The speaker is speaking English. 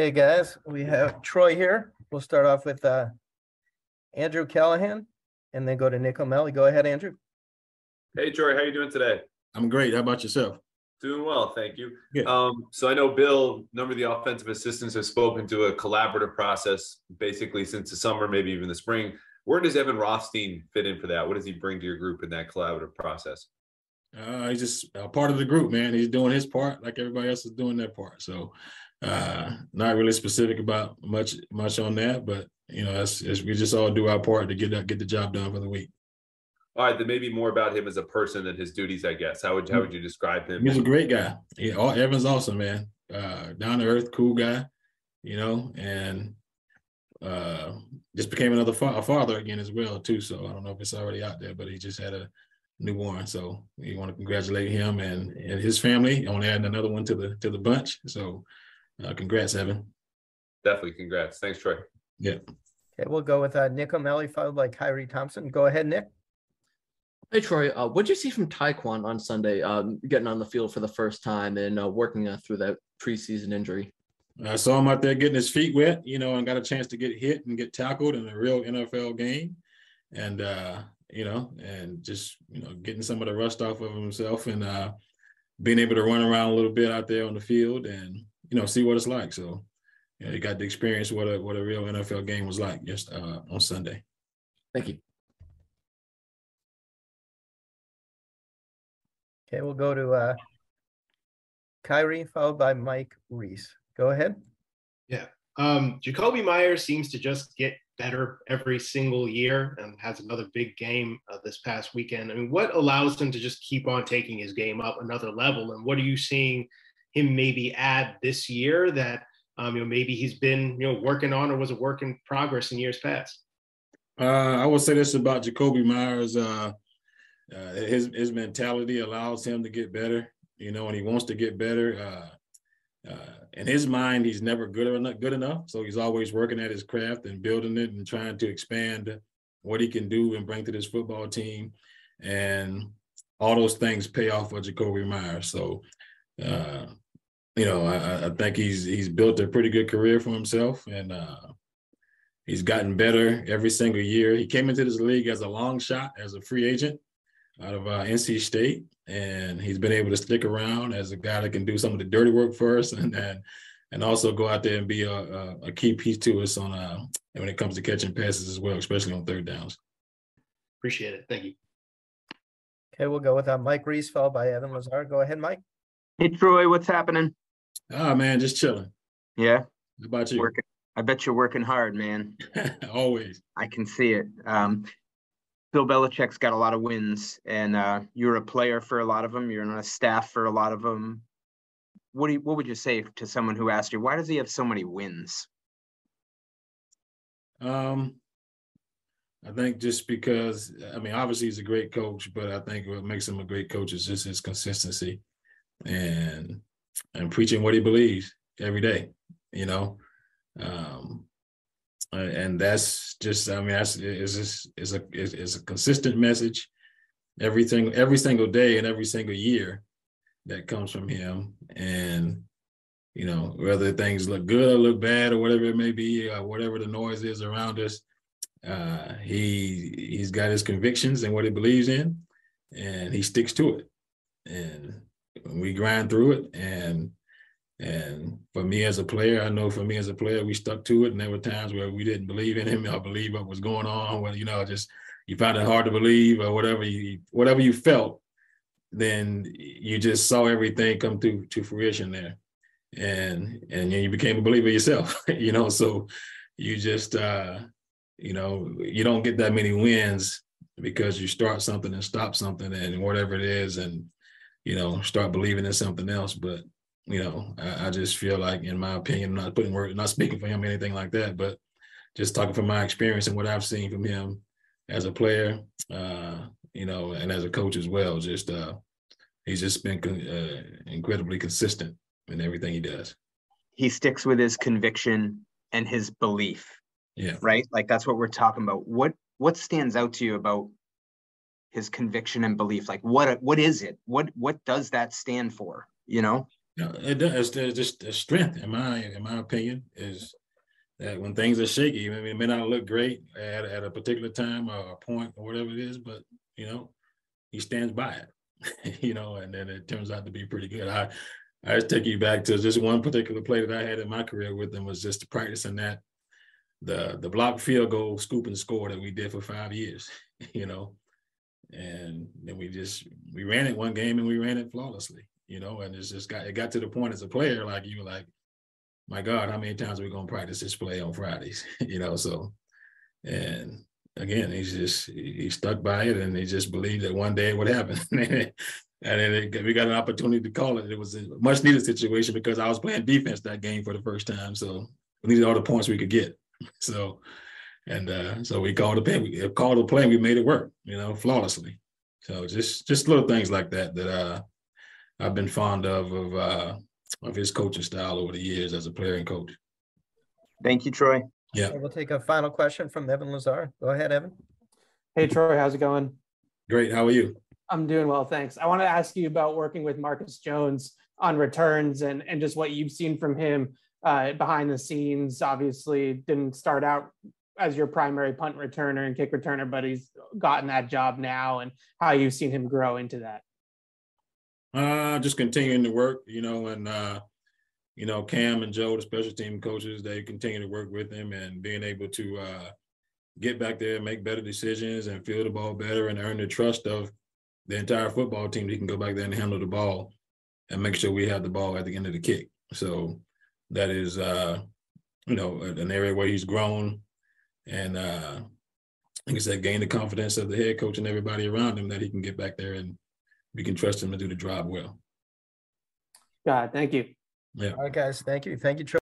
Okay, guys, we have Troy here. We'll start off with uh Andrew Callahan and then go to Nick O'Malley. Go ahead, Andrew. Hey Troy, how you doing today? I'm great. How about yourself? Doing well, thank you. Good. Um, so I know Bill, a number of the offensive assistants have spoken to a collaborative process basically since the summer, maybe even the spring. Where does Evan Rothstein fit in for that? What does he bring to your group in that collaborative process? Uh, he's just a part of the group, man. He's doing his part like everybody else is doing their part. So, uh, not really specific about much much on that, but you know, it's, it's, we just all do our part to get that, get the job done for the week. All right, then maybe more about him as a person and his duties, I guess. How would how would you describe him? He's a great guy. Yeah, all, Evan's awesome, man. Uh, down to earth, cool guy, you know, and uh, just became another fa- a father again as well too. So I don't know if it's already out there, but he just had a newborn. So we want to congratulate him and, and his family on adding another one to the to the bunch. So uh, congrats, Evan. Definitely, congrats. Thanks, Troy. Yeah. Okay, we'll go with uh Nick O'Malley, followed by Kyrie Thompson. Go ahead, Nick. Hey Troy, uh, what did you see from Tyquan on Sunday, um, getting on the field for the first time and uh, working uh, through that preseason injury? I saw him out there getting his feet wet, you know, and got a chance to get hit and get tackled in a real NFL game, and uh, you know, and just you know, getting some of the rust off of himself and uh, being able to run around a little bit out there on the field and you know see what it's like. So, you know, he got to experience what a what a real NFL game was like just uh, on Sunday. Thank you. Okay, we'll go to uh Kyrie, followed by Mike Reiss. Go ahead. Yeah. Um, Jakobi Meyers seems to just get better every single year and has another big game uh, this past weekend. I mean, what allows him to just keep on taking his game up another level? And what are you seeing him maybe add this year that um, you know maybe he's been you know working on or was a work in progress in years past? Uh, I would say this about Jakobi Meyers. Uh, uh, his his mentality allows him to get better, you know, and he wants to get better. Uh, uh, in his mind, he's never good enough. Good enough, so he's always working at his craft and building it and trying to expand what he can do and bring to this football team, and all those things pay off for Jakobi Meyers. So, uh, you know, I, I, think he's he's built a pretty good career for himself, and uh, he's gotten better every single year. He came into this league as a long shot, as a free agent out of uh, NC State, and he's been able to stick around as a guy that can do some of the dirty work for us, and and, and also go out there and be a, a, a key piece to us on uh, when it comes to catching passes as well, especially on third downs. Appreciate it. Thank you. Okay, we'll go with uh, Mike Reiss, followed by Evan Lazar. Go ahead, Mike. Hey Troy, what's happening? Ah man, just chilling. Yeah. How about you? Working. I bet you're working hard, man. Always. I can see it. Um, Bill Belichick's got a lot of wins, and uh, you're a player for a lot of them. You're on a staff for a lot of them. What do you, what would you say to someone who asked you why does he have so many wins? Um, I think just because I mean, obviously he's a great coach, but I think what makes him a great coach is just his consistency and and preaching what he believes every day. You know, um, and that's just I mean that's is just is a is a consistent message everything every single day and every single year that comes from him and you know whether things look good or look bad or whatever it may be or whatever the noise is around us uh, he he's got his convictions and what he believes in and he sticks to it and we grind through it and and for me as a player, I know for me as a player, we stuck to it. And there were times where we didn't believe in him or believe what was going on. Well, you know, just you found it hard to believe or whatever you whatever you felt, then you just saw everything come to to fruition there. And and you became a believer yourself, you know. So you just uh, you know, you don't get that many wins because you start something and stop something and whatever it is and you know, start believing in something else. But you know, I, I, just feel like, in my opinion, I'm not putting word, not speaking for him or anything like that, but just talking from my experience and what I've seen from him as a player, uh, you know, and as a coach as well. Just uh, he's just been uh, incredibly consistent in everything he does. He sticks with his conviction and his belief. Yeah. Right. Like that's what we're talking about. What what stands out to you about his conviction and belief? Like what what is it? What what does that stand for? You know? Yeah, it does. Just a strength, in my in my opinion, is that when things are shaky, I mean, it may not look great at, at a particular time or a point or whatever it is, but you know, he stands by it, you know, and then it turns out to be pretty good. I I just take you back to just one particular play that I had in my career with him was just practicing that the the block field goal scoop and score that we did for five years, you know. And then we just we ran it one game and we ran it flawlessly, you know, and it's just got it got to the point as a player, like you were like, my God, how many times are we gonna practice this play on Fridays? you know, so and again, he's just he stuck by it and he just believed that one day it would happen. and then it, we got an opportunity to call it. It was a much needed situation because I was playing defense that game for the first time. So we needed all the points we could get. So and uh, so we called the play. We called the play. And we made it work. You know, flawlessly. So just just little things like that that uh, I've been fond of of uh, of his coaching style over the years as a player and coach. Thank you, Troy. Yeah, We'll take a final question from Evan Lazar. Go ahead, Evan. Hey Troy, how's it going? great. How are you? I'm doing well, thanks. I want to ask you about working with Marcus Jones on returns and and just what you've seen from him uh, behind the scenes. Obviously, didn't start out as your primary punt returner and kick returner, but he's gotten that job now, and how you've seen him grow into that. Uh, just continuing to work, you know, and uh, you know, Cam and Joe, the special team coaches, they continue to work with him and being able to uh get back there make better decisions and feel the ball better and earn the trust of the entire football team. He can go back there and handle the ball and make sure we have the ball at the end of the kick. So that is uh, you know, an area where he's grown and uh like I said, gain the confidence of the head coach and everybody around him that he can get back there and we can trust him to do the job well. God, thank you. Yeah. All right, guys. Thank you. Thank you, Troy.